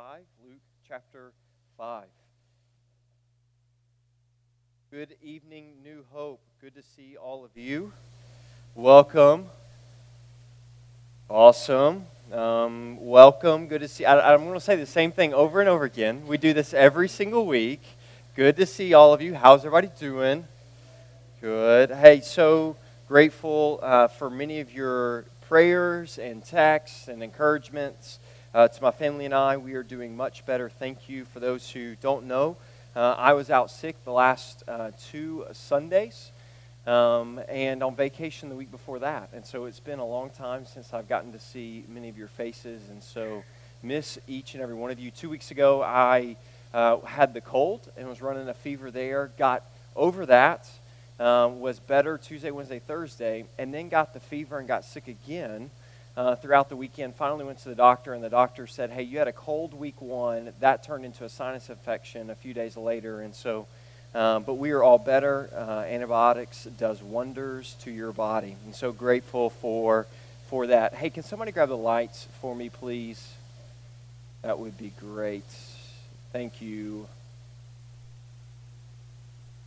5. Luke chapter 5. Good evening, New Hope. Good to see all of you. Welcome. Awesome. Um, welcome. Good to see. I, I'm going to say the same thing over and over again. We do this every single week. Good to see all of you. How's everybody doing? Good. Hey, so grateful uh, for many of your prayers and texts and encouragements. Uh, to my family and I, we are doing much better. Thank you. For those who don't know, uh, I was out sick the last uh, two Sundays um, and on vacation the week before that. And so it's been a long time since I've gotten to see many of your faces. And so miss each and every one of you. Two weeks ago, I uh, had the cold and was running a fever there. Got over that. Um, was better Tuesday, Wednesday, Thursday, and then got the fever and got sick again uh, throughout the weekend. Finally went to the doctor, and the doctor said, Hey, you had a cold week one. That turned into a sinus infection a few days later. And so, um, but we are all better. Uh, antibiotics does wonders to your body. And so grateful for, for that. Hey, can somebody grab the lights for me, please? That would be great. Thank you.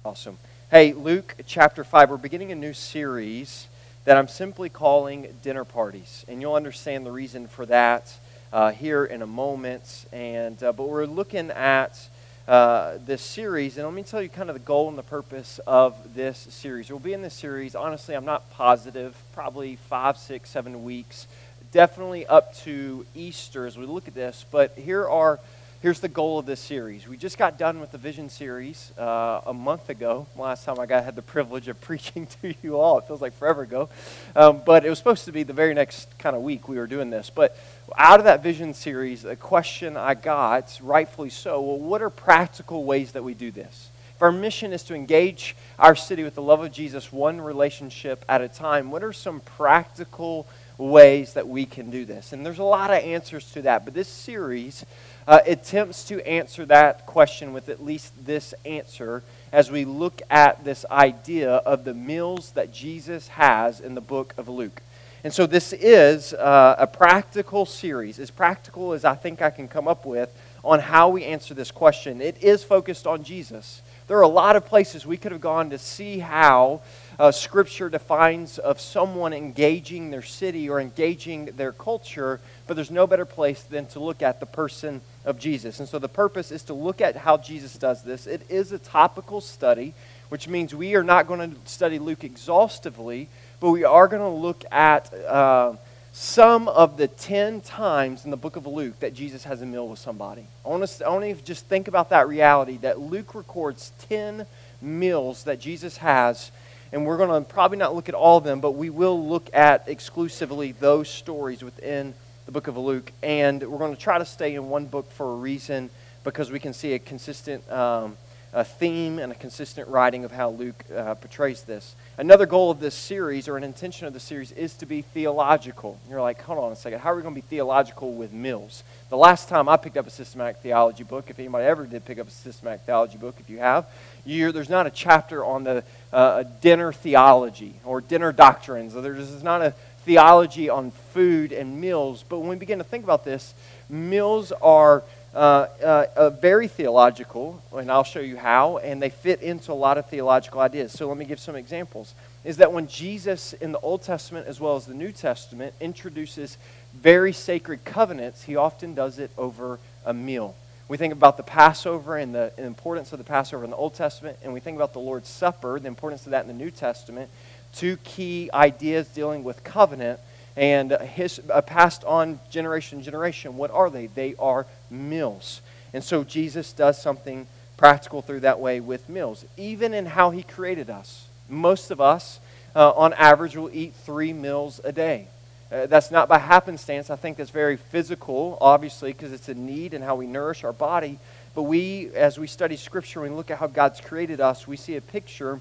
Awesome. Hey, Luke chapter 5, we're beginning a new series that I'm simply calling dinner parties. And you'll understand the reason for that uh, here in a moment. And, uh, but we're looking at uh, this series, and let me tell you kind of the goal and the purpose of this series. We'll be in this series, honestly, I'm not positive, probably five, six, seven weeks, definitely up to Easter as we look at this. But here are here's the goal of this series. We just got done with the Vision series uh, a month ago. Last time I got had the privilege of preaching to you all. It feels like forever ago, um, but it was supposed to be the very next kind of week we were doing this. But out of that Vision series, a question I got, rightfully so. Well, what are practical ways that we do this? If our mission is to engage our city with the love of Jesus, one relationship at a time, what are some practical ways that we can do this? And there's a lot of answers to that, but this series uh, attempts to answer that question with at least this answer as we look at this idea of the meals that Jesus has in the book of Luke. And so this is uh, a practical series, as practical as I think I can come up with on how we answer this question. It is focused on Jesus. There are a lot of places we could have gone to see how uh, Scripture defines of someone engaging their city or engaging their culture, but there's no better place than to look at the person of Jesus. And so the purpose is to look at how Jesus does this. It is a topical study, which means we are not going to study Luke exhaustively, but we are going to look at uh, some of the 10 times in the book of Luke that Jesus has a meal with somebody. I I want to just think about that reality that Luke records 10 meals that Jesus has and we're going to probably not look at all of them, but we will look at exclusively those stories within the book of Luke. And we're going to try to stay in one book for a reason because we can see a consistent um, a theme and a consistent writing of how Luke uh, portrays this. Another goal of this series, or an intention of the series, is to be theological. You're like, hold on a second, how are we going to be theological with meals? The last time I picked up a systematic theology book, if anybody ever did pick up a systematic theology book, if you have, there's not a chapter on the uh, dinner theology or dinner doctrines. There's not a theology on food and meals. But when we begin to think about this, meals are uh, uh, very theological, and I'll show you how, and they fit into a lot of theological ideas. So let me give some examples. Is that when Jesus in the Old Testament as well as the New Testament introduces very sacred covenants, he often does it over a meal. We think about the Passover and the importance of the Passover in the Old Testament, and we think about the Lord's Supper, the importance of that in the New Testament. Two key ideas dealing with covenant and his, uh, passed on generation to generation. What are they? They are meals. And so Jesus does something practical through that way with meals, even in how he created us. Most of us, uh, on average, will eat three meals a day. Uh, that's not by happenstance. I think that's very physical, obviously, because it's a need and how we nourish our body. But we, as we study Scripture and look at how God's created us, we see a picture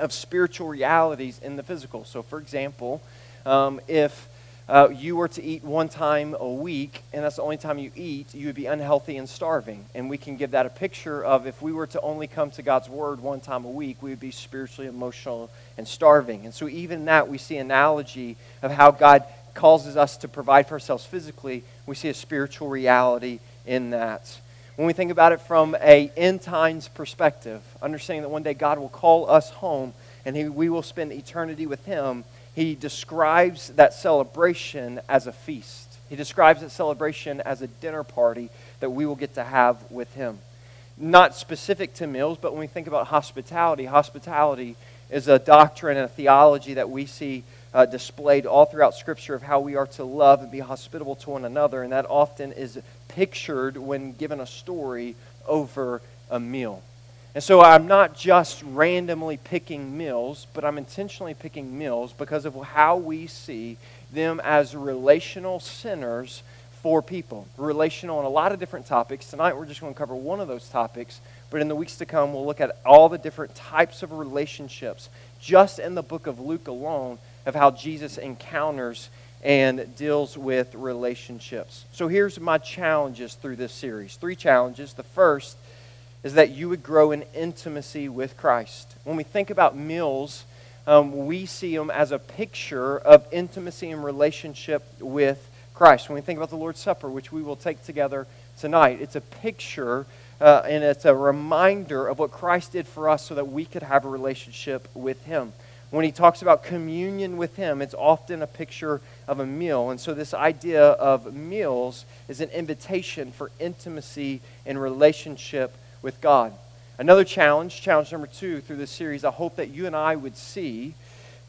of spiritual realities in the physical. So, for example, um, if uh, you were to eat one time a week and that's the only time you eat, you would be unhealthy and starving. And we can give that a picture of if we were to only come to God's Word one time a week, we would be spiritually, emotional, and starving. And so, even that, we see analogy of how God causes us to provide for ourselves physically. We see a spiritual reality in that. When we think about it from a end times perspective, understanding that one day God will call us home and he, we will spend eternity with him, he describes that celebration as a feast. He describes that celebration as a dinner party that we will get to have with him. Not specific to meals, but when we think about hospitality, hospitality is a doctrine and a theology that we see uh, displayed all throughout Scripture of how we are to love and be hospitable to one another, and that often is pictured when given a story over a meal. And so I'm not just randomly picking meals, but I'm intentionally picking meals because of how we see them as relational centers for people. Relational on a lot of different topics. Tonight we're just going to cover one of those topics, but in the weeks to come we'll look at all the different types of relationships just in the book of Luke alone of how Jesus encounters and deals with relationships. So here's my challenges through this series. Three challenges. The first is that you would grow in intimacy with Christ. When we think about meals, um, we see them as a picture of intimacy and relationship with Christ. When we think about the Lord's Supper, which we will take together tonight, it's a picture uh, and it's a reminder of what Christ did for us so that we could have a relationship with Him. When he talks about communion with Him, it's often a picture of a meal. And so, this idea of meals is an invitation for intimacy and relationship with God. Another challenge, challenge number two through this series, I hope that you and I would see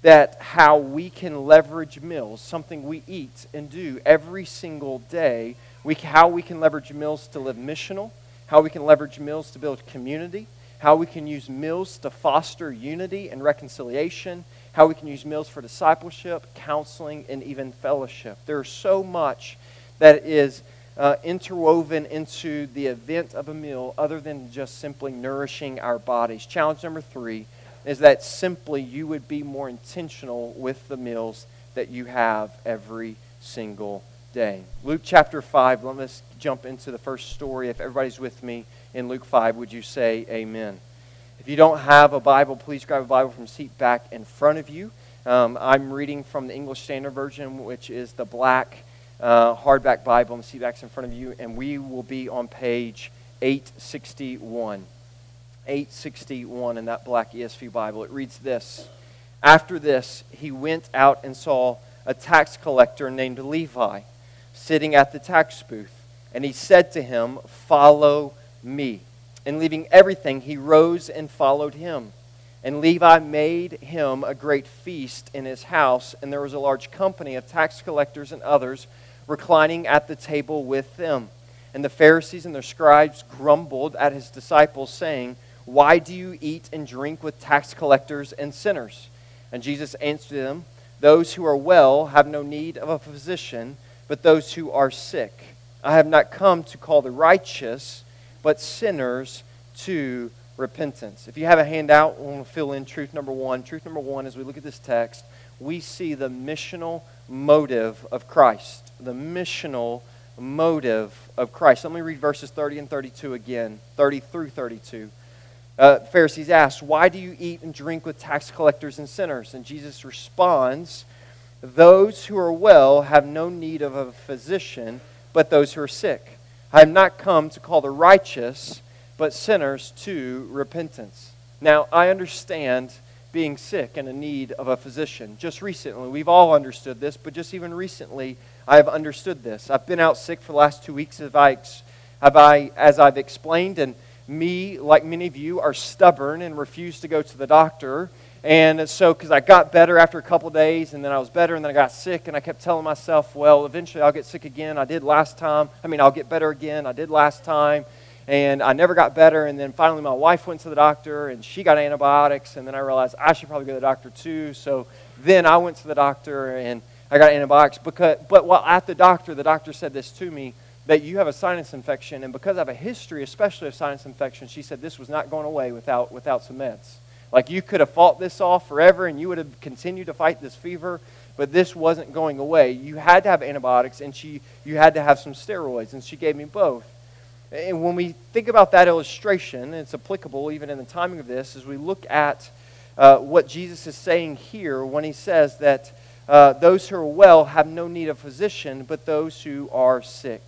that how we can leverage meals, something we eat and do every single day, we, how we can leverage meals to live missional, how we can leverage meals to build community, how we can use meals to foster unity and reconciliation, how we can use meals for discipleship, counseling, and even fellowship. There's so much that is uh, interwoven into the event of a meal other than just simply nourishing our bodies. Challenge number three is that simply you would be more intentional with the meals that you have every single day. Luke chapter 5, let us jump into the first story. If everybody's with me in Luke 5, would you say amen? If you don't have a Bible, please grab a Bible from seat back in front of you. Um, I'm reading from the English Standard Version, which is the black uh, hardback Bible, and the seat back's in front of you, and we will be on page 861. 861 in that black ESV Bible. It reads this After this, he went out and saw a tax collector named Levi sitting at the tax booth. And he said to him, Follow me. And leaving everything, he rose and followed him. And Levi made him a great feast in his house, and there was a large company of tax collectors and others reclining at the table with them. And the Pharisees and their scribes grumbled at his disciples, saying, Why do you eat and drink with tax collectors and sinners? And Jesus answered them, Those who are well have no need of a physician, but those who are sick. I have not come to call the righteous, but sinners to repentance. If you have a handout, we'll fill in truth number one. Truth number one, as we look at this text, we see the missional motive of Christ the missional motive of Christ. Let me read verses 30 and 32 again, 30 through 32. Uh, Pharisees asked, Why do you eat and drink with tax collectors and sinners? And Jesus responds, Those who are well have no need of a physician, but those who are sick. I have not come to call the righteous, but sinners to repentance. Now, I understand being sick and in need of a physician. Just recently, we've all understood this, but just even recently, I have understood this. I've been out sick for the last two weeks, as, I, have I, as I've explained, and me, like many of you, are stubborn and refuse to go to the doctor. And so, because I got better after a couple days, and then I was better, and then I got sick, and I kept telling myself, well, eventually I'll get sick again. I did last time. I mean, I'll get better again. I did last time. And I never got better. And then finally, my wife went to the doctor, and she got antibiotics. And then I realized I should probably go to the doctor too. So then I went to the doctor, and I got antibiotics. Because, but while at the doctor, the doctor said this to me that you have a sinus infection. And because I have a history, especially of sinus infection, she said this was not going away without, without some meds. Like you could have fought this off forever and you would have continued to fight this fever, but this wasn't going away. You had to have antibiotics and she, you had to have some steroids, and she gave me both. And when we think about that illustration, it's applicable even in the timing of this, as we look at uh, what Jesus is saying here when he says that uh, those who are well have no need of physician, but those who are sick.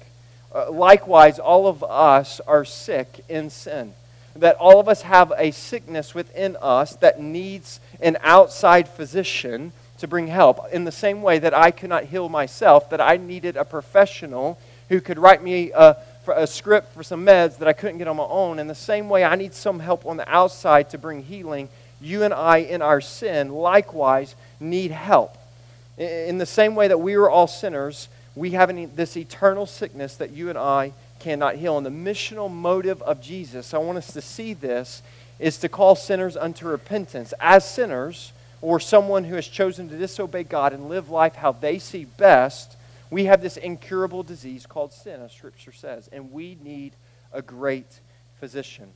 uh, likewise, all of us are sick in sin. That all of us have a sickness within us that needs an outside physician to bring help. In the same way that I could not heal myself, that I needed a professional who could write me a, a script for some meds that I couldn't get on my own. In the same way, I need some help on the outside to bring healing. You and I, in our sin, likewise need help. In the same way that we are all sinners, we have this eternal sickness that you and I cannot heal. And the missional motive of Jesus, I want us to see this, is to call sinners unto repentance. As sinners, or someone who has chosen to disobey God and live life how they see best, we have this incurable disease called sin, as Scripture says, and we need a great physician.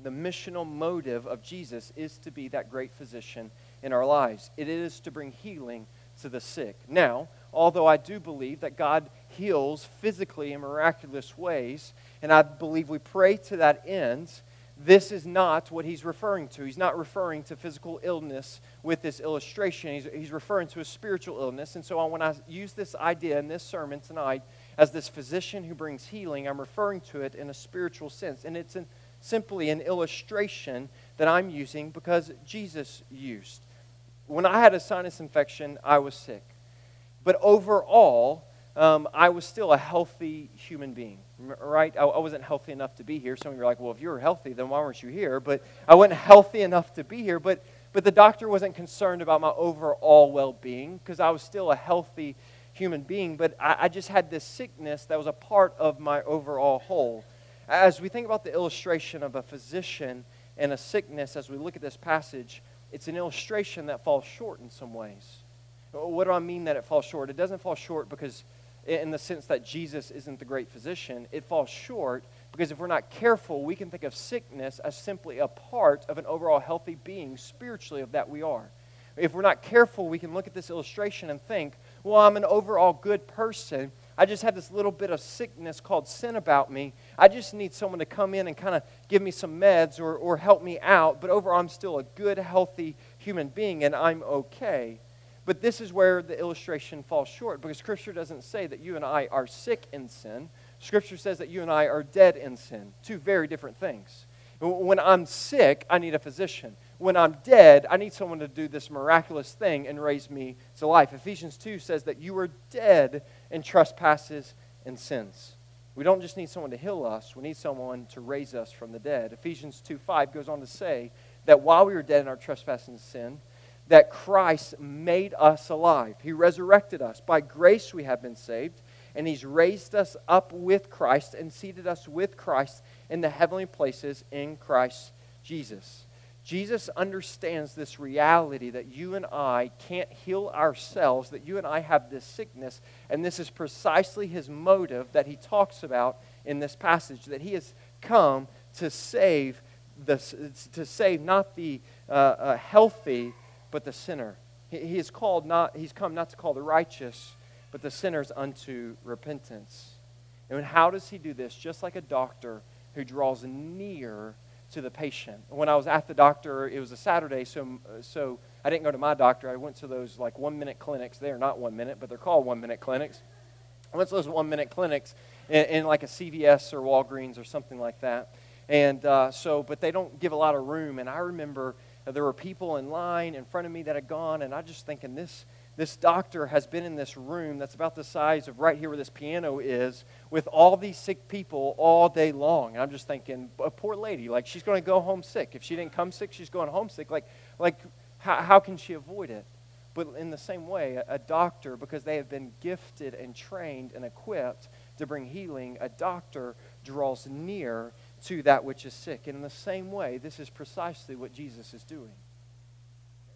The missional motive of Jesus is to be that great physician in our lives. It is to bring healing to the sick. Now, although I do believe that God heals physically in miraculous ways, and I believe we pray to that end, this is not what he's referring to. He's not referring to physical illness with this illustration. He's, he's referring to a spiritual illness. And so when I use this idea in this sermon tonight as this physician who brings healing, I'm referring to it in a spiritual sense. And it's an, simply an illustration that I'm using because Jesus used. When I had a sinus infection, I was sick. But overall, um, I was still a healthy human being, right? I, I, wasn't healthy enough to be here. Some of you are like, well, if you were healthy, then why weren't you here? But I wasn't healthy enough to be here. But, but the doctor wasn't concerned about my overall well being because I was still a healthy human being. But I, I just had this sickness that was a part of my overall whole. As we think about the illustration of a physician and a sickness, as we look at this passage, it's an illustration that falls short in some ways. What do I mean that it falls short? It doesn't fall short because in the sense that Jesus isn't the great physician, it falls short because if we're not careful, we can think of sickness as simply a part of an overall healthy being spiritually of that we are. If we're not careful, we can look at this illustration and think, well, I'm an overall good person. I just have this little bit of sickness called sin about me. I just need someone to come in and kind of give me some meds or, or help me out. But overall, I'm still a good, healthy human being and I'm okay. But this is where the illustration falls short because Scripture doesn't say that you and I are sick in sin. Scripture says that you and I are dead in sin. Two very different things. When I'm sick, I need a physician. When I'm dead, I need someone to do this miraculous thing and raise me to life. Ephesians 2 says that you are dead in trespasses and sins. We don't just need someone to heal us, we need someone to raise us from the dead. Ephesians 2 5 goes on to say that while we were dead in our trespasses and sin, that Christ made us alive. He resurrected us. By grace we have been saved, and He's raised us up with Christ and seated us with Christ in the heavenly places in Christ Jesus. Jesus understands this reality that you and I can't heal ourselves, that you and I have this sickness, and this is precisely his motive that he talks about in this passage that he has come to save the, to save not the uh, uh, healthy but the sinner. He, is called not, he's come not to call the righteous, but the sinners unto repentance. And how does he do this? Just like a doctor who draws near to the patient. When I was at the doctor, it was a Saturday, so, so I didn't go to my doctor. I went to those like one minute clinics. They are not one minute, but they're called one minute clinics. I went to those one minute clinics in, in like a CVS or Walgreens or something like that. And uh, so, but they don't give a lot of room. And I remember there were people in line in front of me that had gone, and I just thinking this this doctor has been in this room that's about the size of right here where this piano is with all these sick people all day long. And I'm just thinking, a poor lady, like she's going to go home sick. If she didn't come sick, she's going home sick. Like, like how, how can she avoid it? But in the same way, a, a doctor, because they have been gifted and trained and equipped to bring healing, a doctor draws near to that which is sick. And in the same way, this is precisely what Jesus is doing.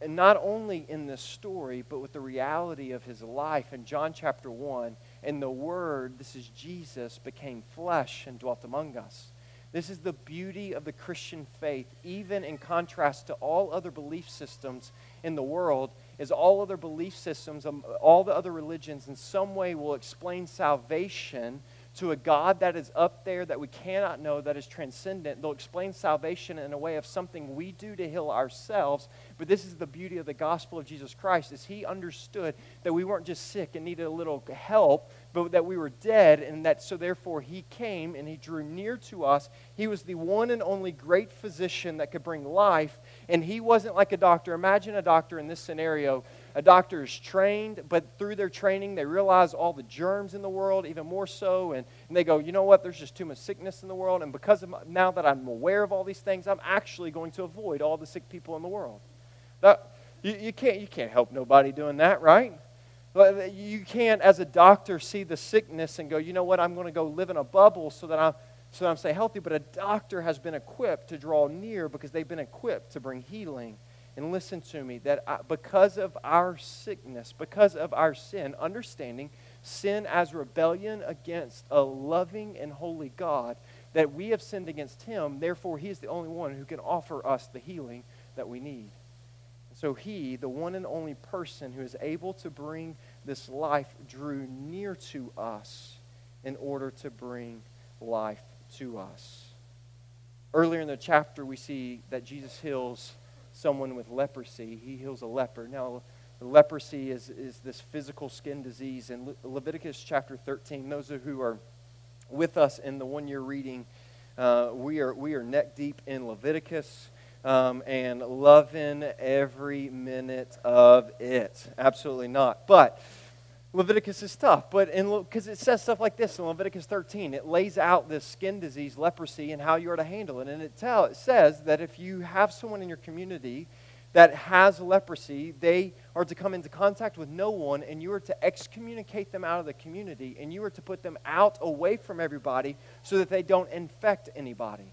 And not only in this story, but with the reality of his life in John chapter 1, and the Word, this is Jesus, became flesh and dwelt among us. This is the beauty of the Christian faith, even in contrast to all other belief systems in the world, is all other belief systems, um, all the other religions in some way will explain salvation to a God that is up there that we cannot know, that is transcendent. They'll explain salvation in a way of something we do to heal ourselves. But this is the beauty of the gospel of Jesus Christ, is he understood that we weren't just sick and needed a little help, but that we were dead, and that so therefore he came and he drew near to us. He was the one and only great physician that could bring life, and he wasn't like a doctor. Imagine a doctor in this scenario. A doctor is trained, but through their training, they realize all the germs in the world, even more so, and, and they go, you know what, there's just too much sickness in the world, and because of my, now that I'm aware of all these things, I'm actually going to avoid all the sick people in the world. That, you, you, can't, you can't help nobody doing that, right? Uh, you can't, as a doctor, see the sickness and go, you know what, I'm going to go live in a bubble so that I'm, so that I'm stay healthy. But a doctor has been equipped to draw near because they've been equipped to bring healing. And listen to me, that I, because of our sickness, because of our sin, understanding sin as rebellion against a loving and holy God, that we have sinned against Him, therefore He is the only one who can offer us the healing that we need. So he, the one and only person who is able to bring this life, drew near to us in order to bring life to us. Earlier in the chapter, we see that Jesus heals someone with leprosy. He heals a leper. Now, leprosy is, is this physical skin disease. In Le- Leviticus chapter 13, those who are with us in the one year reading, uh, we, are, we are neck deep in Leviticus um, and loving every minute of it. Absolutely not. But Leviticus is tough, but because it says stuff like this in Leviticus 13, it lays out this skin disease, leprosy, and how you are to handle it. And it, tell, it says that if you have someone in your community that has leprosy, they are to come into contact with no one, and you are to excommunicate them out of the community, and you are to put them out away from everybody so that they don't infect anybody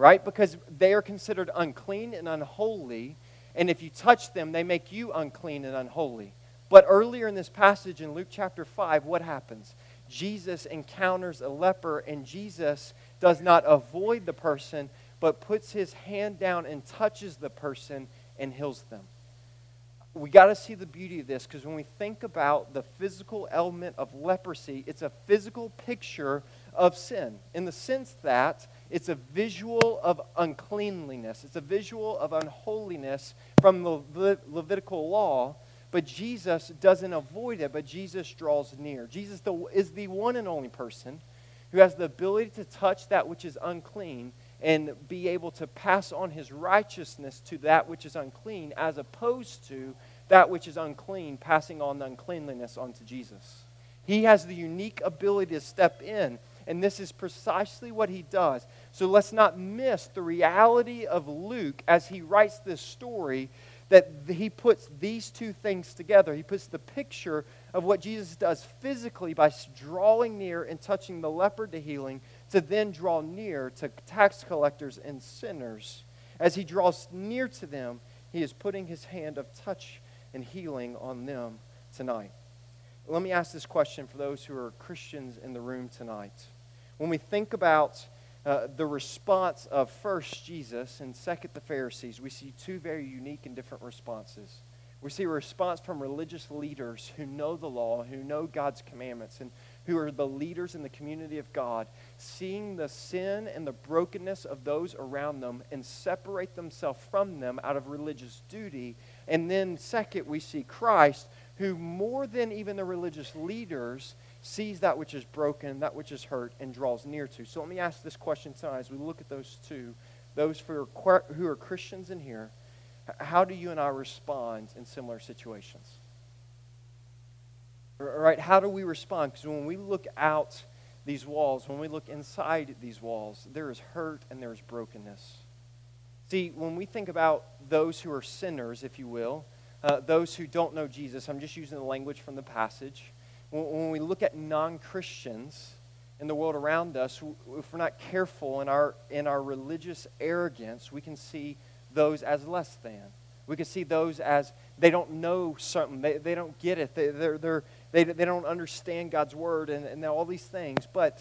right? Because they are considered unclean and unholy, and if you touch them, they make you unclean and unholy. But earlier in this passage in Luke chapter 5, what happens? Jesus encounters a leper, and Jesus does not avoid the person, but puts his hand down and touches the person and heals them. We got to see the beauty of this because when we think about the physical element of leprosy, it's a physical picture of sin in the sense that it's a visual of uncleanliness, it's a visual of unholiness from the Le- Levitical law. But Jesus doesn't avoid it, but Jesus draws near. Jesus is the one and only person who has the ability to touch that which is unclean and be able to pass on his righteousness to that which is unclean, as opposed to that which is unclean passing on the uncleanliness onto Jesus. He has the unique ability to step in and this is precisely what he does. So let's not miss the reality of Luke as he writes this story that he puts these two things together. He puts the picture of what Jesus does physically by drawing near and touching the leper to healing, to then draw near to tax collectors and sinners. As he draws near to them, he is putting his hand of touch and healing on them tonight. Let me ask this question for those who are Christians in the room tonight. When we think about uh, the response of first Jesus and second the Pharisees, we see two very unique and different responses. We see a response from religious leaders who know the law, who know God's commandments, and who are the leaders in the community of God, seeing the sin and the brokenness of those around them and separate themselves from them out of religious duty. And then, second, we see Christ, who more than even the religious leaders sees that which is broken, that which is hurt, and draws near to. So let me ask this question tonight as we look at those two. Those who are, Christians in here, how do you and I respond in similar situations? All right, how do we respond? Because when we look out these walls, when we look inside these walls, there is hurt and there is brokenness. See, when we think about those who are sinners, if you will, uh, those who don't know Jesus, I'm just using the language from the passage. When, we look at non Christians in the world around us, if we're not careful in our, in our religious arrogance, we can see those as less than. We can see those as they don't know something, they, they don't get it, they, they're, they're, they, they don't understand God's word, and, and all these things. But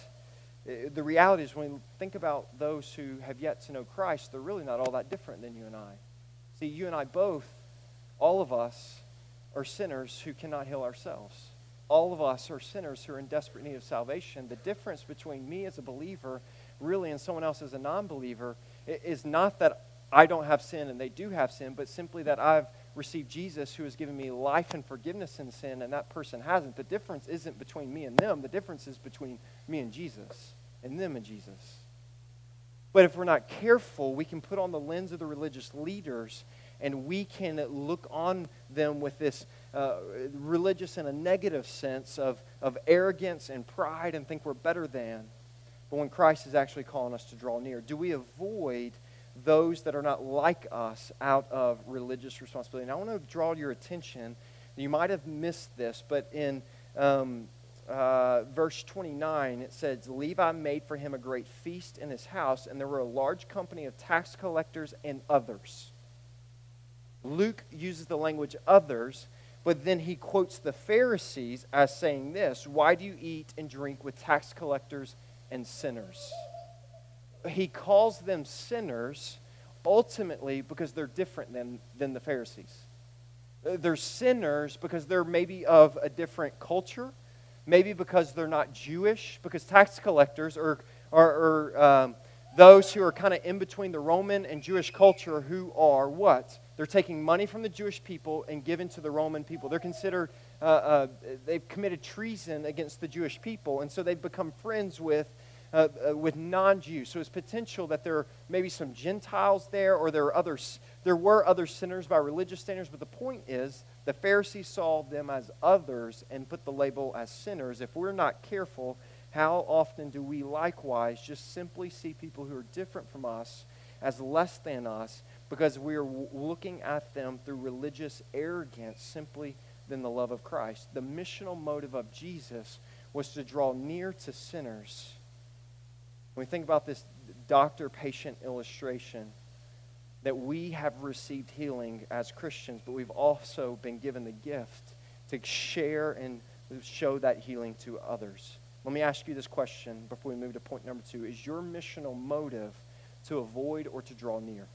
uh, the reality is, when we think about those who have yet to know Christ, they're really not all that different than you and I. See, you and I both all of us are sinners who cannot heal ourselves. All of us are sinners who are in desperate need of salvation. The difference between me as a believer, really, and someone else as a non believer is not that I don't have sin and they do have sin, but simply that I've received Jesus who has given me life and forgiveness in sin, and that person hasn't. The difference isn't between me and them, the difference is between me and Jesus, and them and Jesus. But if we're not careful, we can put on the lens of the religious leaders and we can look on them with this uh, religious in a negative sense of, of arrogance and pride and think we're better than. But when Christ is actually calling us to draw near, do we avoid those that are not like us out of religious responsibility? And I want to draw your attention. You might have missed this, but in um, uh, verse 29, it says, Levi made for him a great feast in his house, and there were a large company of tax collectors and others. Luke uses the language others, but then he quotes the Pharisees as saying this Why do you eat and drink with tax collectors and sinners? He calls them sinners ultimately because they're different than, than the Pharisees. They're sinners because they're maybe of a different culture, maybe because they're not Jewish, because tax collectors are, are, are um, those who are kind of in between the Roman and Jewish culture who are what? They're taking money from the Jewish people and giving to the Roman people. They're considered, uh, uh, they've committed treason against the Jewish people, and so they've become friends with, uh, uh with non Jews. So it's potential that there are maybe some Gentiles there, or there, are others, there were other sinners by religious standards, but the point is the Pharisees saw them as others and put the label as sinners. If we're not careful, how often do we likewise just simply see people who are different from us as less than us because we are looking at them through religious arrogance simply than the love of Christ. The missional motive of Jesus was to draw near to sinners. When we think about this doctor patient illustration, that we have received healing as Christians, but we've also been given the gift to share and show that healing to others. Let me ask you this question before we move to point number two Is your missional motive to avoid or to draw near?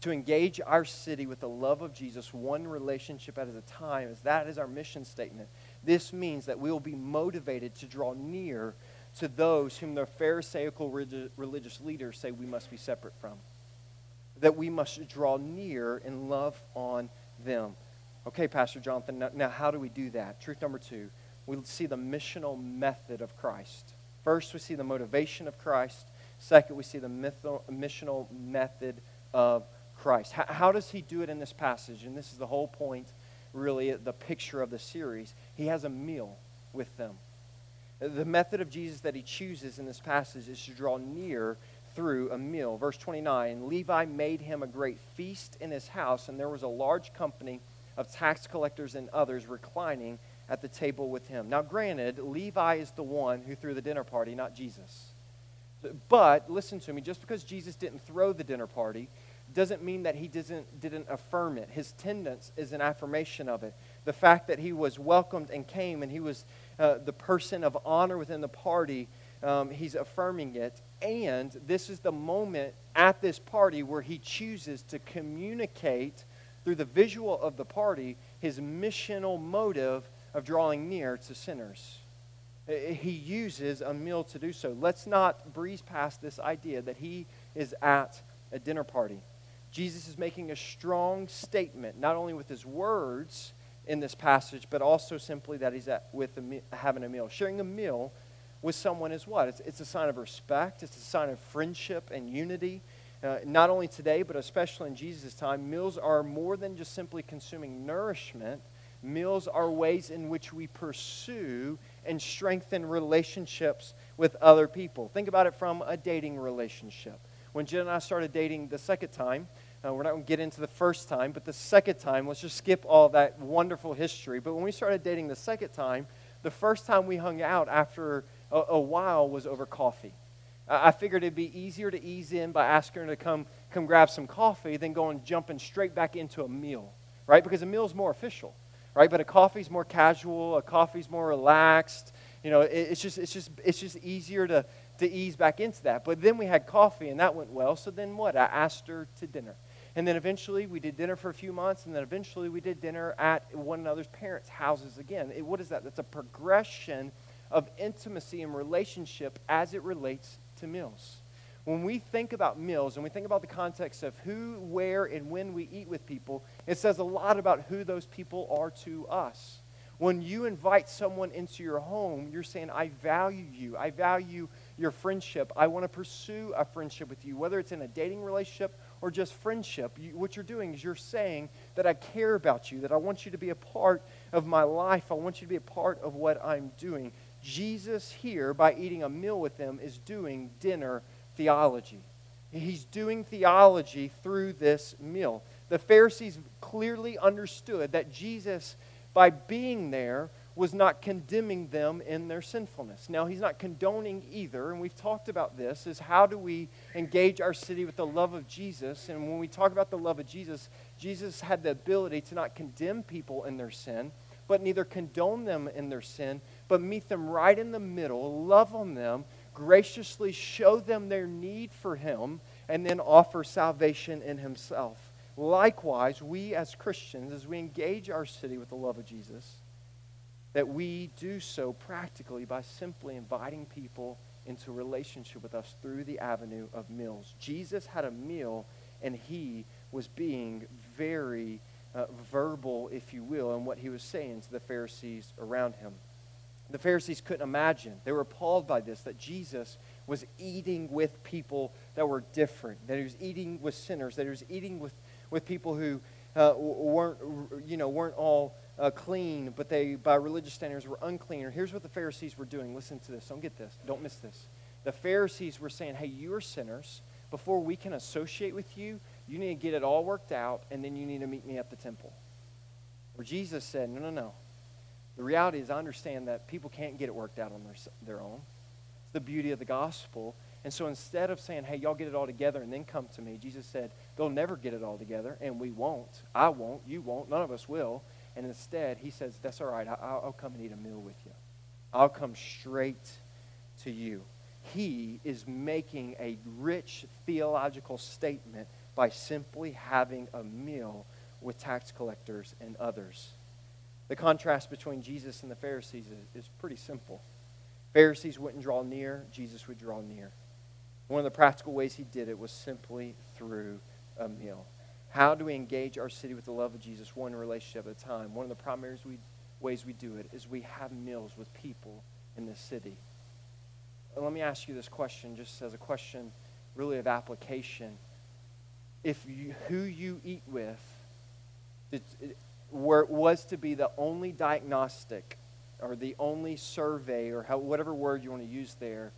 To engage our city with the love of Jesus, one relationship at a time, as that is our mission statement. This means that we will be motivated to draw near to those whom the Pharisaical religious leaders say we must be separate from. That we must draw near and love on them. Okay, Pastor Jonathan, now, now how do we do that? Truth number two, we see the missional method of Christ. First, we see the motivation of Christ. Second, we see the missional method of Christ. How, how does he do it in this passage? And this is the whole point, really, the picture of the series. He has a meal with them. The method of Jesus that he chooses in this passage is to draw near through a meal. Verse 29 Levi made him a great feast in his house, and there was a large company of tax collectors and others reclining at the table with him. Now, granted, Levi is the one who threw the dinner party, not Jesus. But listen to me, just because Jesus didn't throw the dinner party doesn't mean that he doesn't, didn't affirm it. His attendance is an affirmation of it. The fact that he was welcomed and came and he was uh, the person of honor within the party, um, he's affirming it. And this is the moment at this party where he chooses to communicate through the visual of the party his missional motive of drawing near to sinners. He uses a meal to do so. Let's not breeze past this idea that he is at a dinner party. Jesus is making a strong statement, not only with his words in this passage, but also simply that he's at, with a, having a meal. Sharing a meal with someone is what? It's, it's a sign of respect, it's a sign of friendship and unity. Uh, not only today, but especially in Jesus' time, meals are more than just simply consuming nourishment. Meals are ways in which we pursue and strengthen relationships with other people. Think about it from a dating relationship. When Jen and I started dating the second time, uh, we're not going to get into the first time, but the second time, let's just skip all that wonderful history. But when we started dating the second time, the first time we hung out after a, a while was over coffee. I, figured it'd be easier to ease in by asking her to come, come grab some coffee than going jumping straight back into a meal, right? Because a meal is more official, right? But a coffee's more casual, a coffee's more relaxed. You know, it, it's just, it's just, it's just easier to, to ease back into that. But then we had coffee, and that went well. So then what? I asked her to dinner. And then eventually we did dinner for a few months, and then eventually we did dinner at one another's parents' houses again. It, what is that? That's a progression of intimacy and relationship as it relates to meals. when we think about meals and we think about the context of who, where, and when we eat with people, it says a lot about who those people are to us. When you invite someone into your home, you're saying, I value you. I value your friendship. I want to pursue a friendship with you, whether it's in a dating relationship or just friendship. You, what you're doing is you're saying that I care about you, that I want you to be a part of my life. I want you to be a part of what I'm doing. Jesus here, by eating a meal with them, is doing dinner theology. He's doing theology through this meal. The Pharisees clearly understood that Jesus by being there, was not condemning them in their sinfulness. Now, he's not condoning either, and we've talked about this, is how do we engage our city with the love of Jesus? And when we talk about the love of Jesus, Jesus had the ability to not condemn people in their sin, but neither condone them in their sin, but meet them right in the middle, love on them, graciously show them their need for him, and then offer salvation in himself. Likewise, we as Christians, as we engage our city with the love of Jesus, that we do so practically by simply inviting people into relationship with us through the avenue of meals. Jesus had a meal, and he was being very uh, verbal, if you will, in what he was saying to the Pharisees around him. The Pharisees couldn't imagine. They were appalled by this, that Jesus was eating with people that were different, that he was eating with sinners, that he was eating with with people who uh, weren't, you know, weren't all uh, clean, but they, by religious standards, were unclean. Or here's what the Pharisees were doing. Listen to this. Don't get this. Don't miss this. The Pharisees were saying, hey, you are sinners. Before we can associate with you, you need to get it all worked out, and then you need to meet me at the temple. Where Jesus said, no, no, no. The reality is, I understand that people can't get it worked out on their, their own. It's the beauty of the gospel and so instead of saying, hey, y'all get it all together and then come to me, Jesus said, they'll never get it all together, and we won't. I won't. You won't. None of us will. And instead, he says, that's all right. I'll, I'll come and eat a meal with you. I'll come straight to you. He is making a rich theological statement by simply having a meal with tax collectors and others. The contrast between Jesus and the Pharisees is, is pretty simple. Pharisees wouldn't draw near, Jesus would draw near. One of the practical ways he did it was simply through a meal. How do we engage our city with the love of Jesus one relationship at a time? One of the primary ways we do it is we have meals with people in the city. Let me ask you this question, just as a question really of application. If you, who you eat with it, it, were, was to be the only diagnostic or the only survey or how, whatever word you want to use there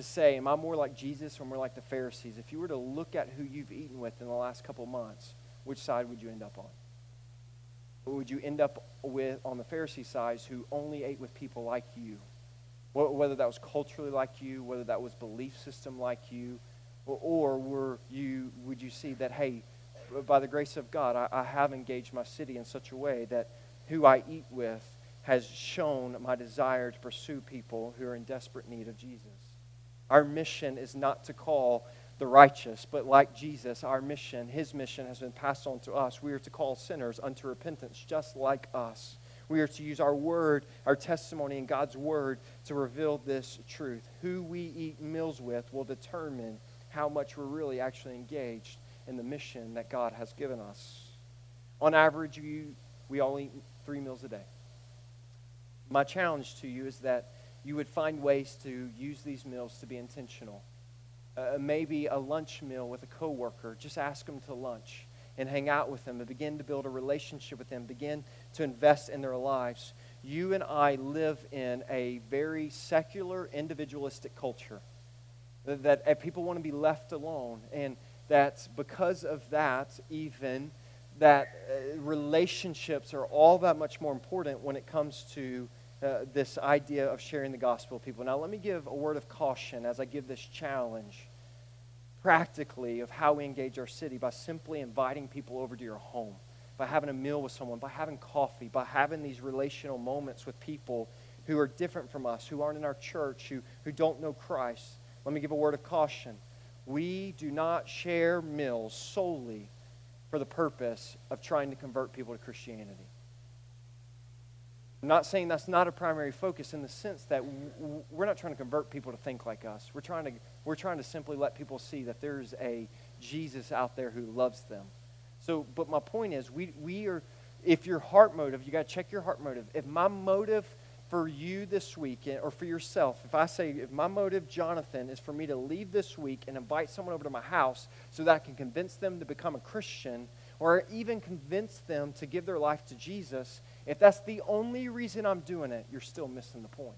to say, Am I more like Jesus or more like the Pharisees? If you were to look at who you've eaten with in the last couple months, which side would you end up on? Or would you end up with on the Pharisee side who only ate with people like you? Whether that was culturally like you, whether that was belief system like you, or, or were you, would you see that, hey, by the grace of God, I, I have engaged my city in such a way that who I eat with has shown my desire to pursue people who are in desperate need of Jesus. Our mission is not to call the righteous, but like Jesus, our mission, his mission, has been passed on to us. We are to call sinners unto repentance, just like us. We are to use our word, our testimony, and God's word to reveal this truth. Who we eat meals with will determine how much we're really actually engaged in the mission that God has given us. On average, we, we all eat three meals a day. My challenge to you is that you would find ways to use these meals to be intentional. Uh, maybe a lunch meal with a coworker. Just ask them to lunch and hang out with them and begin to build a relationship with them. Begin to invest in their lives. You and I live in a very secular, individualistic culture. That, uh, people want to be left alone, and that because of that, even that uh, relationships are all that much more important when it comes to uh, this idea of sharing the gospel with people. Now, let me give a word of caution as I give this challenge practically of how we engage our city by simply inviting people over to your home, by having a meal with someone, by having coffee, by having these relational moments with people who are different from us, who aren't in our church, who, who don't know Christ. Let me give a word of caution. We do not share meals solely for the purpose of trying to convert people to Christianity. I'm not saying that's not a primary focus in the sense that we're not trying to convert people to think like us. We're trying to, we're trying to simply let people see that there's a Jesus out there who loves them. So, but my point is, we, we are, if your heart motive, you got to check your heart motive. If my motive for you this week eh, or for yourself, if I say, if my motive, Jonathan, is for me to leave this week and invite someone over to my house so that I can convince them to become a Christian or even convince them to give their life to Jesus, if that's the only reason I'm doing it, you're still missing the point.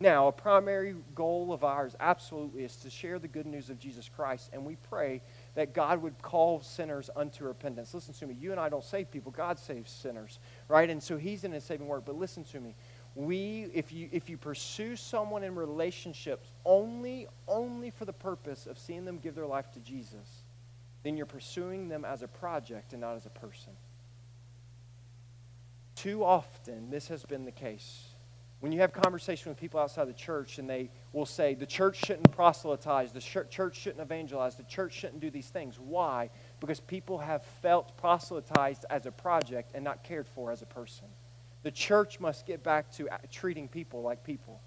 Now, a primary goal of ours absolutely is to share the good news of Jesus Christ, and we pray that God would call sinners unto repentance. Listen to me. You and I don't save people, God saves sinners, right? And so He's in His saving work. But listen to me. We, if you if you pursue someone in relationships only only for the purpose of seeing them give their life to Jesus, then you're pursuing them as a project and not as a person. Too often, this has been the case. When you have conversation with people outside the church and they will say, the church shouldn't proselytize, the church shouldn't evangelize, the church shouldn't do these things. Why? Because people have felt proselytized as a project and not cared for as a person. The church must get back to treating people like people.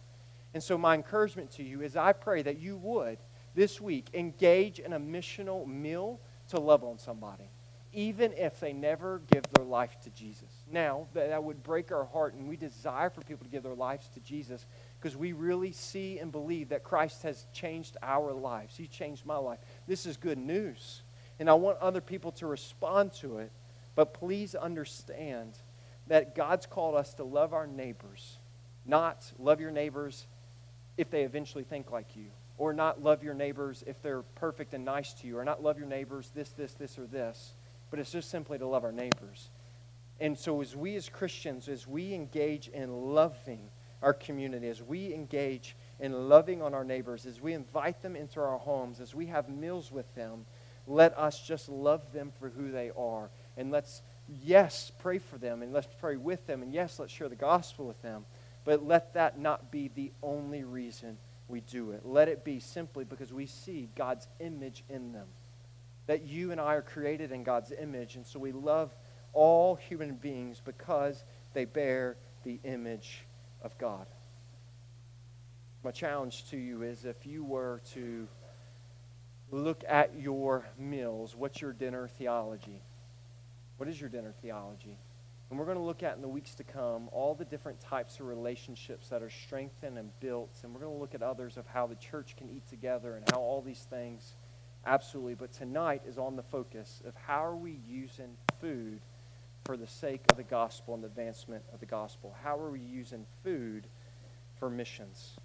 And so, my encouragement to you is I pray that you would this week engage in a missional meal to love on somebody even if they never give their life to Jesus. Now, that would break our heart, and we desire for people to give their lives to Jesus because we really see and believe that Christ has changed our lives. He changed my life. This is good news. And I want other people to respond to it, but please understand that God's called us to love our neighbors, not love your neighbors if they eventually think like you, or not love your neighbors if they're perfect and nice to you, or not love your neighbors this, this, this, or this but it's just simply to love our neighbors. And so, as we as Christians, as we engage in loving our community, as we engage in loving on our neighbors, as we invite them into our homes, as we have meals with them, let us just love them for who they are. And let's, yes, pray for them, and let's pray with them, and yes, let's share the gospel with them. But let that not be the only reason we do it. Let it be simply because we see God's image in them that you and I are created in God's image, and so we love all human beings because they bear the image of God. My challenge to you is if you were to look at your meals, what's your dinner theology? What is your dinner theology? And we're going to look at in the weeks to come all the different types of relationships that are strengthened and built. And we're going to look at others of how the church can eat together and how all these things Absolutely. But tonight is on the focus of how are we using food for the sake of the gospel and the advancement of the gospel? How are we using food for missions?